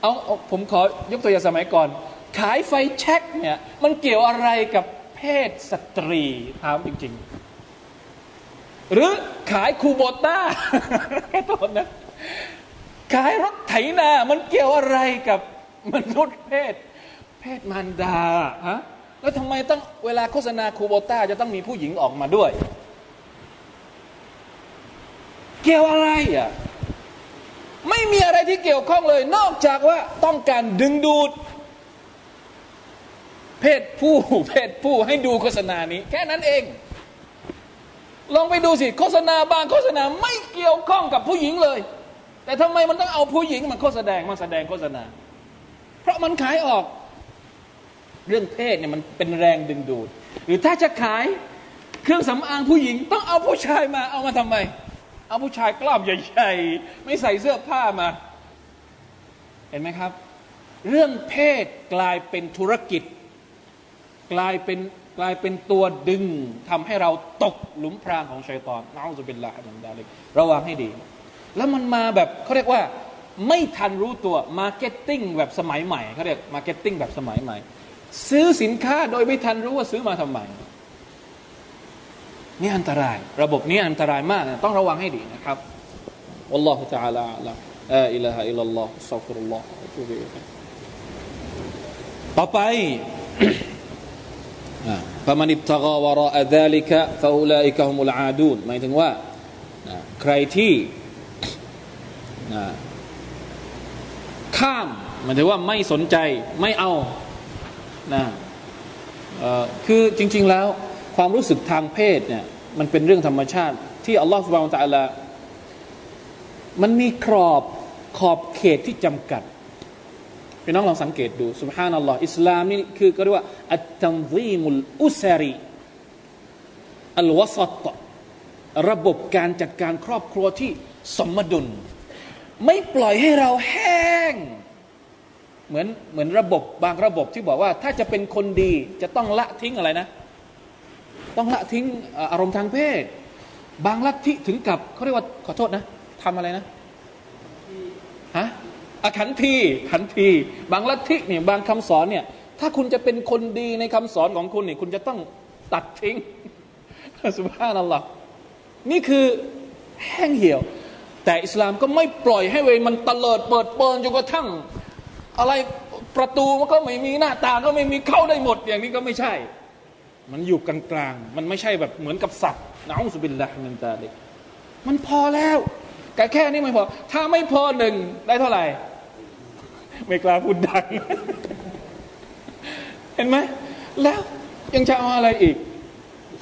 เอาผมขอยกตัวอย่างสมัยก่อน ขายไฟแช็กเนี่ยมันเกี่ยวอะไรกับเพศสตรีถามจริง ๆ หรือขายคูโบต้าแค่ตัวนะขายรถไถนา มันเกี่ยวอะไรกับมนุษย์เพศ เพศมารดาฮะแล้วทำไมต้องเวลาโฆษณาคูโบต้าจะต้องมีผู้หญิงออกมาด้วย เกี่ยวอะไรอะไม่มีอะไรที่เกี่ยวข้องเลย นอกจากว่าต้องการดึงดูด เพศผู้เพศผู้ให้ดูโฆษณานี้ แค่นั้นเอง ลองไปดูสิโฆษณาบางโฆษณาไม่เกี่ยวข้องกับผู้หญิงเลย แต่ทำไมมันต้องเอาผู้หญิงมาโฆษณามาแสดงโฆษณา เพราะมันขายออก เรื่องเพศเนี่ยมันเป็นแรงดึงดูด หรือถ้าจะขายเครื่องสำอางผู้หญิง ต้องเอาผู้ชายมาเอามาทำไม เอาผู้ชายกล้ามใหญ่ๆไม่ใส่เสื้อผ้ามา เห็นไหมครับ เรื่องเพศกลายเป็นธุรกิจ กลายเป็นกลายเป็นตัวดึงทำให้เราตกหลุมพรางของชัยตอนน้องจะเป็นละอันดาเลยระวังให้ดี แล้วมันมาแบบเขาเรียกว่าไม่ทันรู้ตัว marketing แบบสมัยใหม่เขาเรียก marketing แบบสมัยใหม่ ซื้อสินค้าโดยไม่ทันรู้ว่าซื้อมาทำไมนี่อันตรายระบบนี้อันตรายมากต้องระวังให้ดีนะครับ والله تعالى أعلم لا إله إلا الله استغفر الله وأتوب إليه ต่อไป فمن ابتغى وراء ذلك فأولئك هم العادون หมายถึงว่าใครที่ข้ามหมายถึงว่าไม่สนใจไม่เอา นะคือจริง ๆแล้วความรู้สึกทางเพศเนี่ยมันเป็นเรื่องธรรมชาติที่อัลลอฮฺสุบานตะลามันมีกรอบขอบเขตที่จำกัดพี่น้องลองสังเกตดูสุบฮานัลลอฮ์อิสลามนี่คือก็เรียกว่าอัตตันซีมุลอุซารีอัลวสตระบบการจัดการครอบครัวที่สมดุล ไม่ปล่อยให้เราแห้ง เหมือนเหมือนระบบบางระบบที่บอกว่า ถ้าจะเป็นคนดีจะต้องละทิ้งอะไรนะ ต้องละทิ้งอารมณ์ทางเพศ บางลัทธิถึงกับเขาเรียกว่าขอโทษนะทำอะไรนะฮะอขันทีขันทีบางลัทธิเนี่ยบางคำสอนเนี่ยถ้าคุณจะเป็นคนดีในคำสอนของคุณเนี่ยคุณจะต้องตัดทิ้งสุภาพนั่นหรอนี่คือแห้งเหี่ยว แต่อิสลามก็ไม่ปล่อยให้เวมันตเลิดเปิดเปิงจนกระทั่ง อะไรประตูมันก็ไม่มีหน้าต่างก็ไม่มีเข้าได้หมด อย่างนี้ก็ไม่ใช่ มันอยู่กลางๆมันไม่ใช่แบบเหมือนกับสัตว์นะอุสบิลละมินตาลิกมันพอแล้วแต่แค่นี้ไม่พอ ถ้าไม่พอหนึ่งได้เท่าไหร่ ไม่กล้าพูดดัง เห็นไหมแล้วยังจะเอาอะไรอีก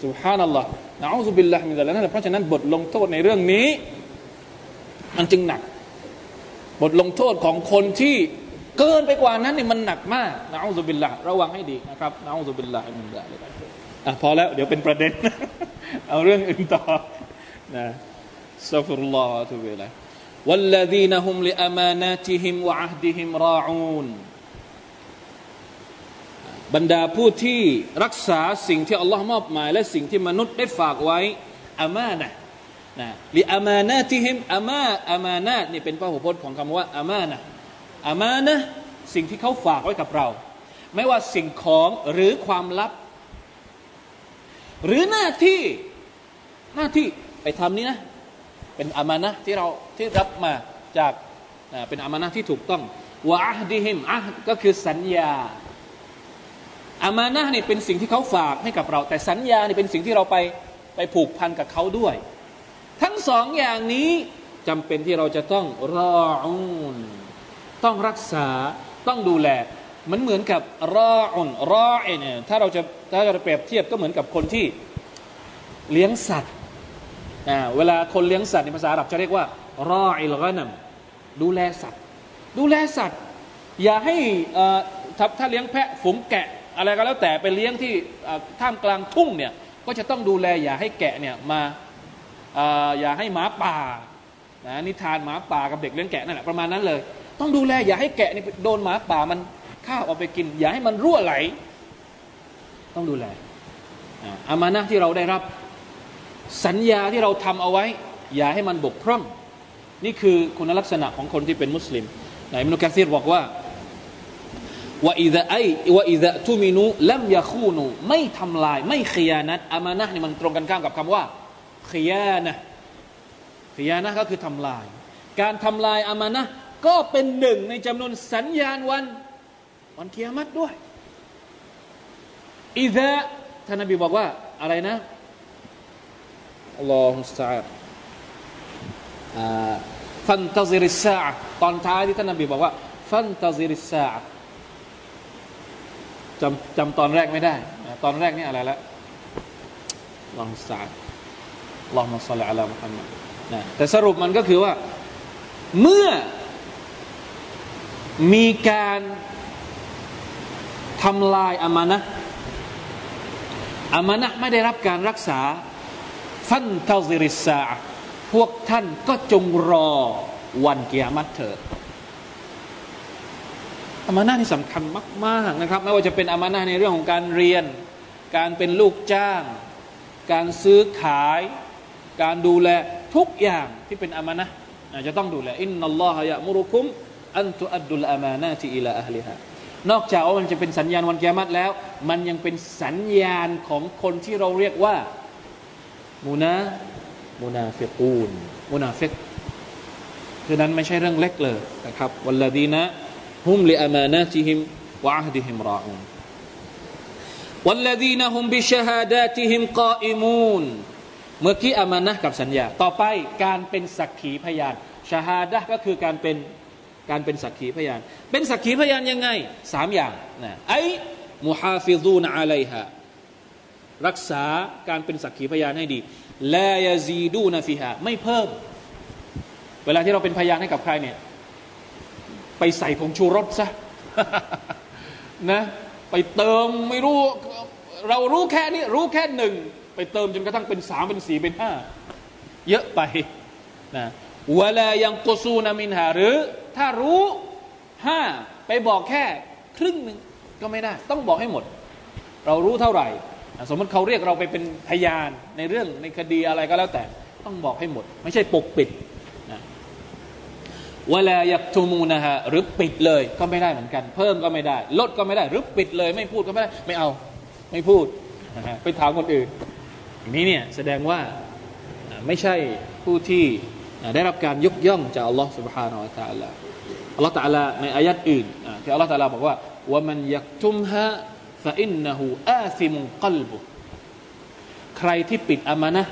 สุฮานัลลอฮ์นะอุสบิลละมินตาลิกนั่นเพราะฉะนั้นบทลงโทษในเรื่องนี้ มันจึงหนัก บทลงโทษของคนที่ เกินไปกว่านั้นนี่มันหนักมากนะอุบิลละระวังให้ดีนะครับนะอุบิลละมินตาลิกอ่ะพอแล้วเดี๋ยวเป็นประเด็น เอาเรื่องอื่นต่อนะสัฟรุลลอฮฺทุเบลัย والذين هم لأماناتهم وعهدهم راعون บรรดาผู้ที่รักษาสิ่งที่อัลลอฮ์มอบหมายและสิ่งที่มนุษย์ได้ฝากไว้อามานะ นะลิอามานะที่หิมอามาอามานะนี่เป็นพหุพจน์ของคำว่าอามานะ อามานะสิ่งที่เขาฝากไว้กับเรา ไม่ว่าสิ่งของหรือความลับ หรือหน้าที่หน้าที่ไปทำนี่นะ เป็นอามานะที่เราที่รับมาจากเป็นอามานะที่ถูกต้องวะอัดิฮิมอะก็คือสัญญาอามานะนี่เป็นสิ่งที่เขาฝากให้กับเรา แต่สัญญานี่เป็นสิ่งที่เราไปไปผูกพันกับเขาด้วย ทั้งสองอย่างนี้จำเป็นที่เราจะต้องรออุน ต้องรักษาต้องดูแล มันเหมือนกับรออุนรอเอเนี่ยถ้าเราจะถ้าเราเปรียบเทียบก็เหมือนกับคนที่เลี้ยงสัตว์อ่าเวลาคนเลี้ยงสัตว์ในภาษาอาหรับจะเรียกว่ารออิลกานัมดูแลสัตว์ ดูแลสัตว์ อย่าให้ถ้าเลี้ยงแพะฝูงแกะ อะไรก็แล้วแต่ไปเลี้ยงที่ท่ามกลางทุ่งเนี่ยก็จะต้องดูแลอย่าให้แกะเนี่ยมาอย่าให้หมาป่านะนิทานหมาป่ากับเด็กเลี้ยงแกะนั่นแหละประมาณนั้นเลย ต้องดูแล อย่าให้แกะนี่โดนหมาป่ามันฆ่าเอาไปกิน อย่าให้มันรั่วไหล ต้องดูแลอามานะที่เราได้รับ สัญญาที่เราทำเอาไว้ อย่าให้มันบกพร่องนี่คือคุณลักษณะของคนที่เป็นมุสลิมนายมินุกะซีรบอกว่าว่าอิดะไอว่าอิดะทุมินุลัมยาคูนูไม่ทำลาย ไม่ขยานัตอามานะนี่มันตรงกันข้ามกับคำว่าขยานะขยานะก็คือทำลาย การทำลายอามานะ ก็เป็นหนึ่งในจำนวนสัญญาณวัน วันเกียรติด้วยอิดะท่านนบีบอกว่าอะไรนะอัลลอฮฺสัตฟันตาซิริสาตอนท้ายที่ท่านนบีบอกว่า ฟันตาซิริสาจำจำตอนแรกไม่ได้ ตอนแรกนี่อะไรละลองสาลองมาสละอัลลอฮฺมุฮัมมัดนะแต่สรุปมันก็คือว่า เมื่อ มีการทำลายอามานะอามานะไม่ได้รับการรักษา ฟันเทาซิริสาพวกท่านก็จงรอวันเกียรติเถิดอามานะที่สำคัญมาก ๆ นะครับ ไม่ว่าจะเป็นอามานะในเรื่องของการเรียน การเป็นลูกจ้าง การซื้อขาย การดูแลทุกอย่างที่เป็นอามานะจะต้องดูแลอินนัลลอฮะยะมุรุคุม อันตุอัดดุลอามานะที่อิลาอัลลิฮะนอกจากว่ามันจะเป็นสัญญาณวันกิยามัตแล้ว มันยังเป็นสัญญาณของคนที่เราเรียกว่ามูนามูนาฟิกูนมูนาฟิกคือนั้นไม่ใช่เรื่องเล็กเลยนะครับวัลลดีนะฮุมลิอามานาติฮิมวะอัฮดิฮิมราอูน والذين هم بشهاداتهم قائمون เมื่อกี้อามานะกับสัญญา ต่อไปการเป็นสักขีพยานชาฮาดะก็คือการเป็น การเป็นสักขีพยาน เป็นสักขีพยานยังไงสามอย่างนะไอมุฮาฟิซูนอะลัยฮะรักษาการเป็นสักขีพยานให้ดีลายาซีดูนะฟิฮาไม่เพิ่ม เวลาที่เราเป็นพยานให้กับใครเนี่ย ไปใส่ผงชูรสซะนะ ไปเติมไม่รู้ เรารู้แค่นี้ รู้แค่หนึ่ง ไปเติมจนกระทั่งเป็นสามเป็นสี่เป็นห้าเยอะไปนะวลายังกุซูนามินหาหรือ ถ้ารู้ห้าไปบอกแค่ครึ่งหนึ่งก็ไม่ได้ ต้องบอกให้หมด เรารู้เท่าไหร่ สมมติเขาเรียกเราไปเป็นพยานในเรื่องในคดีอะไรก็แล้วแต่ ต้องบอกให้หมด ไม่ใช่ปกปิดนะเวลาอยากทูมูนะฮะหรือปิดเลยก็ไม่ได้เหมือนกัน เพิ่มก็ไม่ได้ ลดก็ไม่ได้ หรือปิดเลย ไม่พูดก็ไม่ได้ ไม่เอา ไม่พูดไปถามคนอื่นนี้เนี่ยแสดงว่าไม่ใช่ผู้ที่ ได้รับการยกย่องจากอัลลอฮ์ سبحانه และ تعالى อัลลอฮ์ تعالى ในอายัดอื่นที่อัลลอฮ์ تعالى บอกว่าว่ามันยักทุมฮะฟาอินนะฮูอาซิมุกัลบุใครที่ปิดอามานะ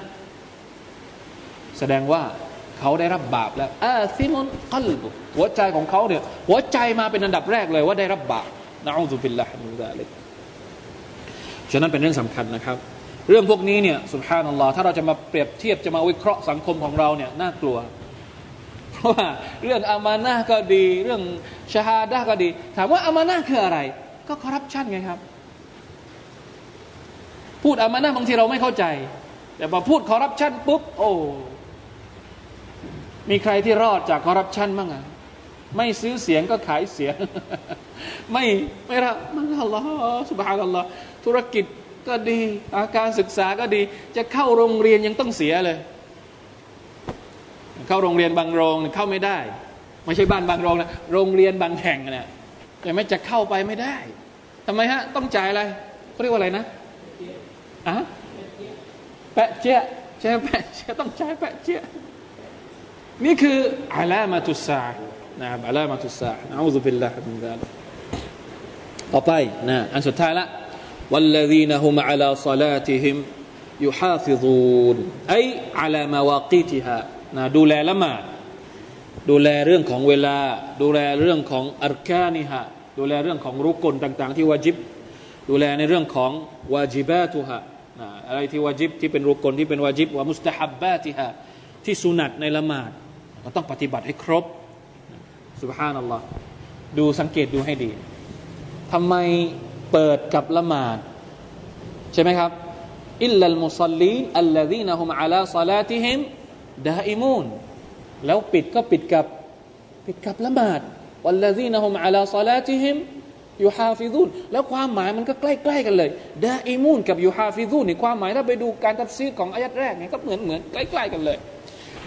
แสดงว่าเขาได้รับบาปแล้วอาซิมุนกัลบุหัวใจของเขาเนี่ยหัวใจมาเป็นอันดับแรกเลยว่าได้รับบาปนะอูซุบิลลาฮิมินซาลิกฉะนั้นเป็นเรื่องสำคัญนะครับ เรื่องพวกนี้เนี่ยสุภานัลลอฮ์ถ้าเราจะมาเปรียบเทียบจะมาวิเคราะห์สังคมของเราเนี่ยน่ากลัว เพราะว่าเรื่องอามานะก็ดี เรื่องชาฮาดะก็ดี ถามว่าอามานะคืออะไร ก็คอร์รัปชันไงครับ พูดอามานะบางทีเราไม่เข้าใจ แต่พอพูดคอร์รัปชันปุ๊บโอ้มีใครที่รอดจากคอร์รัปชันบ้างอะไม่ซื้อเสียงก็ขายเสียง ไม่ไม่รับมันอัลลอฮ์สุบฮานัลลอฮ์ธุรกิจ ก็ดีอาการศึกษาก็ดี จะเข้าโรงเรียนยังต้องเสียเลย เข้าโรงเรียนบางโรงเข้าไม่ได้ ไม่ใช่บ้านบางโรงนะโรงเรียนบางแห่งเนี่ยแต่ไม่จะเข้าไปไม่ได้ทำไมฮะ ต้องจ่ายอะไรเขาเรียกว่าอะไรนะอะแปะเจี๊ยใช่แปะเจี๊ยต้องจ่ายแปะเจี๊ยนี่คืออัลามาตุสานะครับอัลามาตุสานะอูซุบิลลาฮิมินซาลต่อไปนะอันสุดท้ายละ والذين هم على صلاتهم يحافظون أي على مواقيتها นะดูแลละหมาดดูแลเรื่องของเวลา ดูแลเรื่องของอัรกานิฮะดูแลเรื่องของรุกลต่าง ๆ ที่วาจิบ ดูแลในเรื่องของวาจิบาตุฮะอะไรที่วาจิบที่เป็นรุกลที่เป็นวาจิบวามุสตาฮับบาติฮะที่สุนัตในละหมาดเราต้องปฏิบัติให้ครบสุบฮานัลลอฮ์ดูสังเกตดูให้ดีทำไม เปิดกับละหมาด ใช่ไหมครับ อิลลัลมุซัลลีนอัลลซีนะฮุมอะลาซาลาติฮิมدائمون แล้วปิดก็ปิดกับปิดกับละหมาดوالذين هم على صلاتهم يحافظون แล้วความหมายมันก็ใกล้ ๆ กันเลยدائمون กับ يحافظون นี่ความหมายถ้าไปดูการตัฟซีรของอายัดแรกเนี่ยก็เหมือนเหมือนใกล้ ๆ กันเลย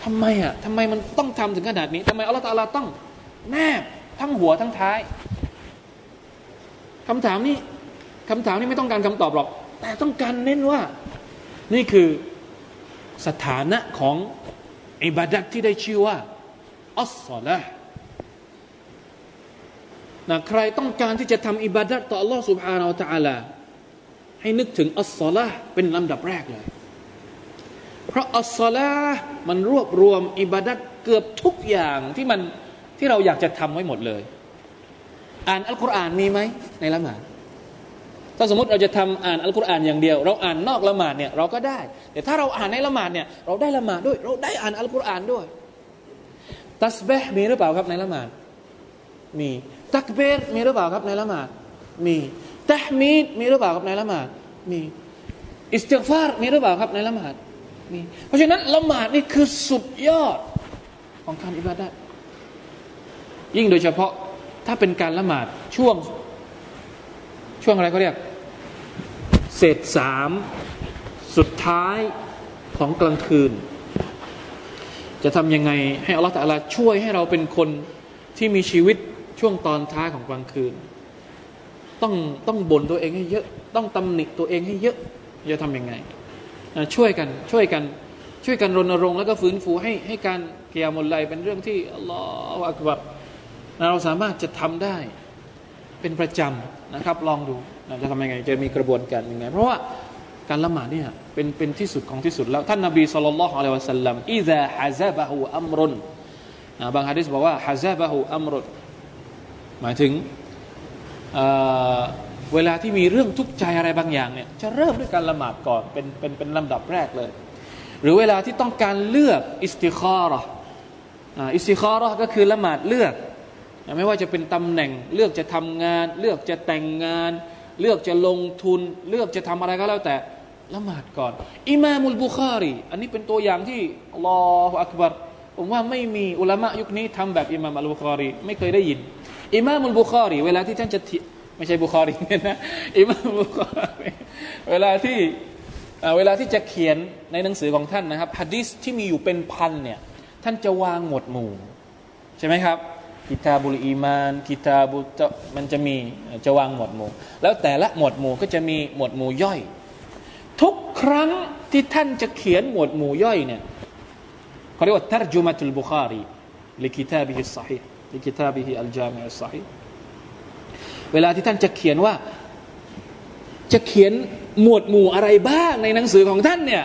ทำไมอะทำไมมันต้องทำถึงขนาดนี้ทำไมอัลลอฮฺตาลาต้องแนบทั้งหัวทั้งท้าย คำถามนี้คำถามนี้ไม่ต้องการคำตอบหรอก แต่ต้องการเน้นว่า นี่คือสถานะของอิบาดัตที่ได้ชื่อว่าอัสซาละนะใครต้องการที่จะทำอิบาดัตต่อ Allah سبحانه และ تعالى ให้นึกถึงอัสซาละเป็นลำดับแรกเลย เพราะอัสซาละมันรวบรวมอิบาดัตเกือบทุกอย่างที่มันที่เราอยากจะทำไว้หมดเลย อ่านอัลกุรอานมีไหมในละหมาดถ้าสมมติเราจะทำอ่านอัลกุรอานอย่างเดียว เราอ่านนอกละหมาดเนี่ยเราก็ได้ แต่ถ้าเราอ่านในละหมาดเนี่ยเราได้ละหมาดด้วย เราได้อ่านอัลกุรอานด้วยตัสเบห์มีหรือเปล่าครับในละหมาดมีตักเบรมีหรือเปล่าครับในละหมาดมีตะฮมีดมีหรือเปล่าครับในละหมาดมีอิสติฟารมีหรือเปล่าครับในละหมาดมีเพราะฉะนั้นละหมาดนี่คือสุดยอดของการอิบาดะยิ่งโดยเฉพาะ ถ้าเป็นการละหมาดช่วง ช่วงอะไรเขาเรียก เศษสามสุดท้ายของกลางคืน จะทำยังไงให้อัลลอฮฺตะลาช่วยให้เราเป็นคนที่มีชีวิตช่วงตอนท้ายของกลางคืน ต้องต้องบ่นตัวเองให้เยอะ ต้องตำหนิตัวเองให้เยอะจะทำยังไงช่วยกันช่วยกันช่วยกันรณรงค์แล้วก็ฟื้นฟูให้ให้การเกียรมลไลเป็นเรื่องที่อัลลอฮฺอักบัร เราสามารถจะทำได้เป็นประจำนะครับ ลองดูจะทำยังไงจะมีกระบวนการยังไงเพราะว่าการละหมาดเนี่ยเป็นเป็นที่สุดของที่สุดแล้วท่านนบีสุลต่านละฮ์อะลัยวะสัลลัมอิซาฮะซาบะฮูอัมรุนบางฮะดิษบอกว่าฮะซาบะฮูอัมรุนหมายถึงเวลาที่มีเรื่องทุกข์ใจอะไรบางอย่างเนี่ยจะเริ่มด้วยการละหมาดก่อนเป็นเป็นเป็นลำดับแรกเลย หรือเวลาที่ต้องการเลือกอิสติคาระอิสติคาระก็คือละหมาดเลือก ไม่ว่าจะเป็นตำแหน่ง เลือกจะทำงาน เลือกจะแต่งงาน เลือกจะลงทุน เลือกจะทำอะไรก็แล้วแต่ละหมาดก่อนอิมามุลบุคารีอันนี้เป็นตัวอย่างที่الله أكبر ผมว่าไม่มีอุลามะยุคนี้ทำแบบอิมามอัลบุคารีไม่เคยได้ยินอิมามุลบุคารีเวลาที่ท่านจะไม่ใช่บุคารีเนี่ยนะอิมามุลบุคารีเวลาที่เวลาที่จะเขียนในหนังสือของท่านนะครับฮะดิษที่มีอยู่เป็นพันเนี่ยท่านจะวางหมวดหมู่ใช่ไหมครับ كتاب الإيمان كتاب มันจะมีจะวางหมวดหมู่ แล้วแต่ละหมวดหมู่ก็จะมีหมวดหมู่ย่อย ทุกครั้งที่ท่านจะเขียนหมวดหมู่ย่อยเนี่ยเขาเรียกว่าترجمة البخاري لكتابه الصحيح لكتابه الجامع الصحيح เวลาที่ท่านจะเขียนว่า จะเขียนหมวดหมู่อะไรบ้างในหนังสือของท่านเนี่ย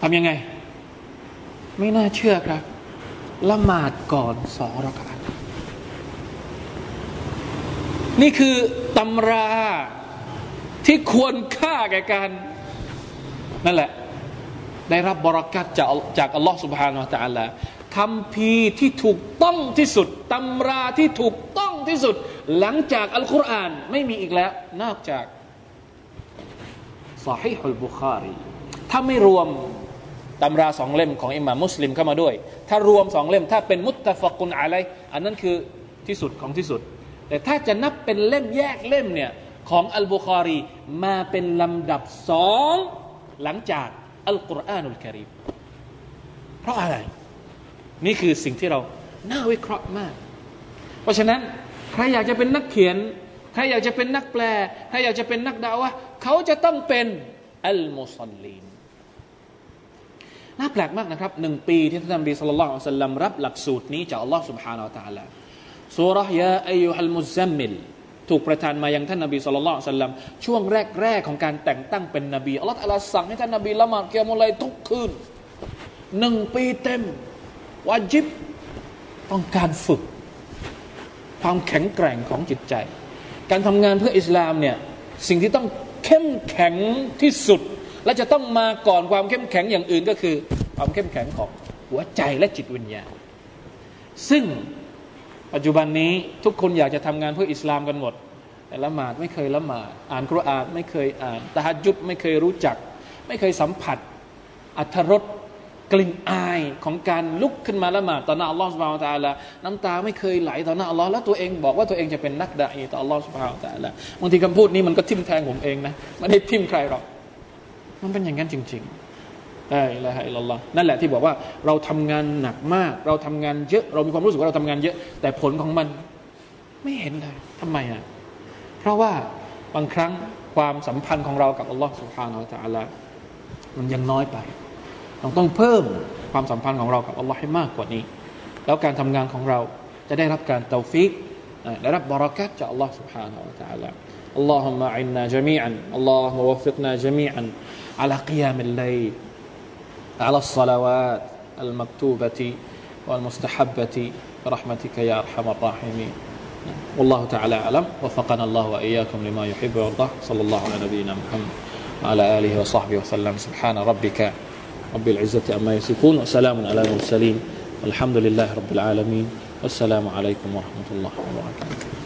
ทำยังไง ไม่น่าเชื่อครับ ละหมาดก่อนสองรากานี่คือตำราที่ควรค่าแก่การนั่นแหละ ได้รับบรากัดจากจากอัลลอฮ์ سبحانه และ تعالى คำพีที่ถูกต้องที่สุดตำราที่ถูกต้องที่สุด หลังจากอัลกุรอานไม่มีอีกแล้ว นอกจากสาฮิฮุลบุคารีถ้าไม่รวม ตำราสองเล่มของอิหม่ามุสลิมเข้ามาด้วย ถ้ารวมสองเล่มถ้าเป็นมุตตะฟกุนอะไร อันนั้นคือที่สุดของที่สุด แต่ถ้าจะนับเป็นเล่มแยกเล่มเนี่ยของอัลบุคารีมาเป็นลำดับสองหลังจากอัลกุรอานุลกิริมเพราะอะไร นี่คือสิ่งที่เราน่าวิเคราะห์มาก เพราะฉะนั้นใครอยากจะเป็นนักเขียน ใครอยากจะเป็นนักแปล ใครอยากจะเป็นนักดาวะเขาจะต้องเป็นอัลมุสลิม น่าแปลกมากนะครับหนึ่งปีที่ท่านนบีสุลต่านสัลลัมรับหลักสูตรนี้จากอัลลอฮ์ سبحانه และ تعالى สุรยาอายุฮัลมุซัมมิลถูกประทานมายังท่านนบีสุลต่านสัลลัมช่วงแรกๆของการแต่งตั้งเป็นนบีอัลลอฮ์อัลลสั่งให้ท่านนบีละหมาดเกียมุลัยทุกคืนหนึ่งปีเต็มวาจิบต้องการฝึก ความแข็งแกร่งของจิตใจ การทำงานเพื่ออิสลามเนี่ยสิ่งที่ต้องเข้มแข็งที่สุด และจะต้องมาก่อนความเข้มแข็งอย่างอื่นก็คือ ความเข้มแข็งของหัวใจและจิตวิญญาณซึ่งปัจจุบันนี้ทุกคนอยากจะทำงานเพื่ออิสลามกันหมด แต่ละหมาดไม่เคยละหมาด อ่านคุรอานไม่เคยอ่านตะฮัดยุดไม่เคยรู้จัก ไม่เคยสัมผัส อัธรสกลิ่นอายของการลุกขึ้นมาละหมาดต่อหน้าอัลลอฮฺสุบฮานตะลาน้ำตาไม่เคยไหลต่อหน้าอัลลอฮ์แล้วตัวเองบอกว่าตัวเองจะเป็นนักดะอีต่ออัลลอฮฺสุบฮานตะลาบางทีคำพูดนี้มันก็ทิ่มแทงผมเองนะไม่ได้ทิ่มใครหรอก มันเป็นอย่างนั้นจริงๆได้ละฮะอิลลัลลอฮ์นั่นแหละที่บอกว่าเราทำงานหนักมาก เราทำงานเยอะ เรามีความรู้สึกว่าเราทำงานเยอะ แต่ผลของมันไม่เห็นเลยทำไมอ่ะเพราะว่าบางครั้งความสัมพันธ์ของเรากับอัลลอฮ์สุบฮานาอัลลอฮ์มันยังน้อยไปเราต้องเพิ่มความสัมพันธ์ของเรากับอัลลอฮ์ให้มากกว่านี้ แล้วการทำงานของเราจะได้รับการเตาฟิกได้รับบารักัตจากอัลลอฮ์ سبحانه และ تعالى اللهم أعنا جميعا اللهم وفقنا جميعا على قيام الليل على الصلوات المكتوبة والمستحبة. برحمتك يا أرحم الراحمين. والله تعالى أعلم. وفقنا الله وإياكم لما يحب ويرضى. صلى الله على نبينا محمد وعلى آله وصحبه وسلم. سبحان ربك رب العزة أما يصفون. وسلام على المرسلين. والحمد لله رب العالمين. والسلام عليكم ورحمة الله وبركاته.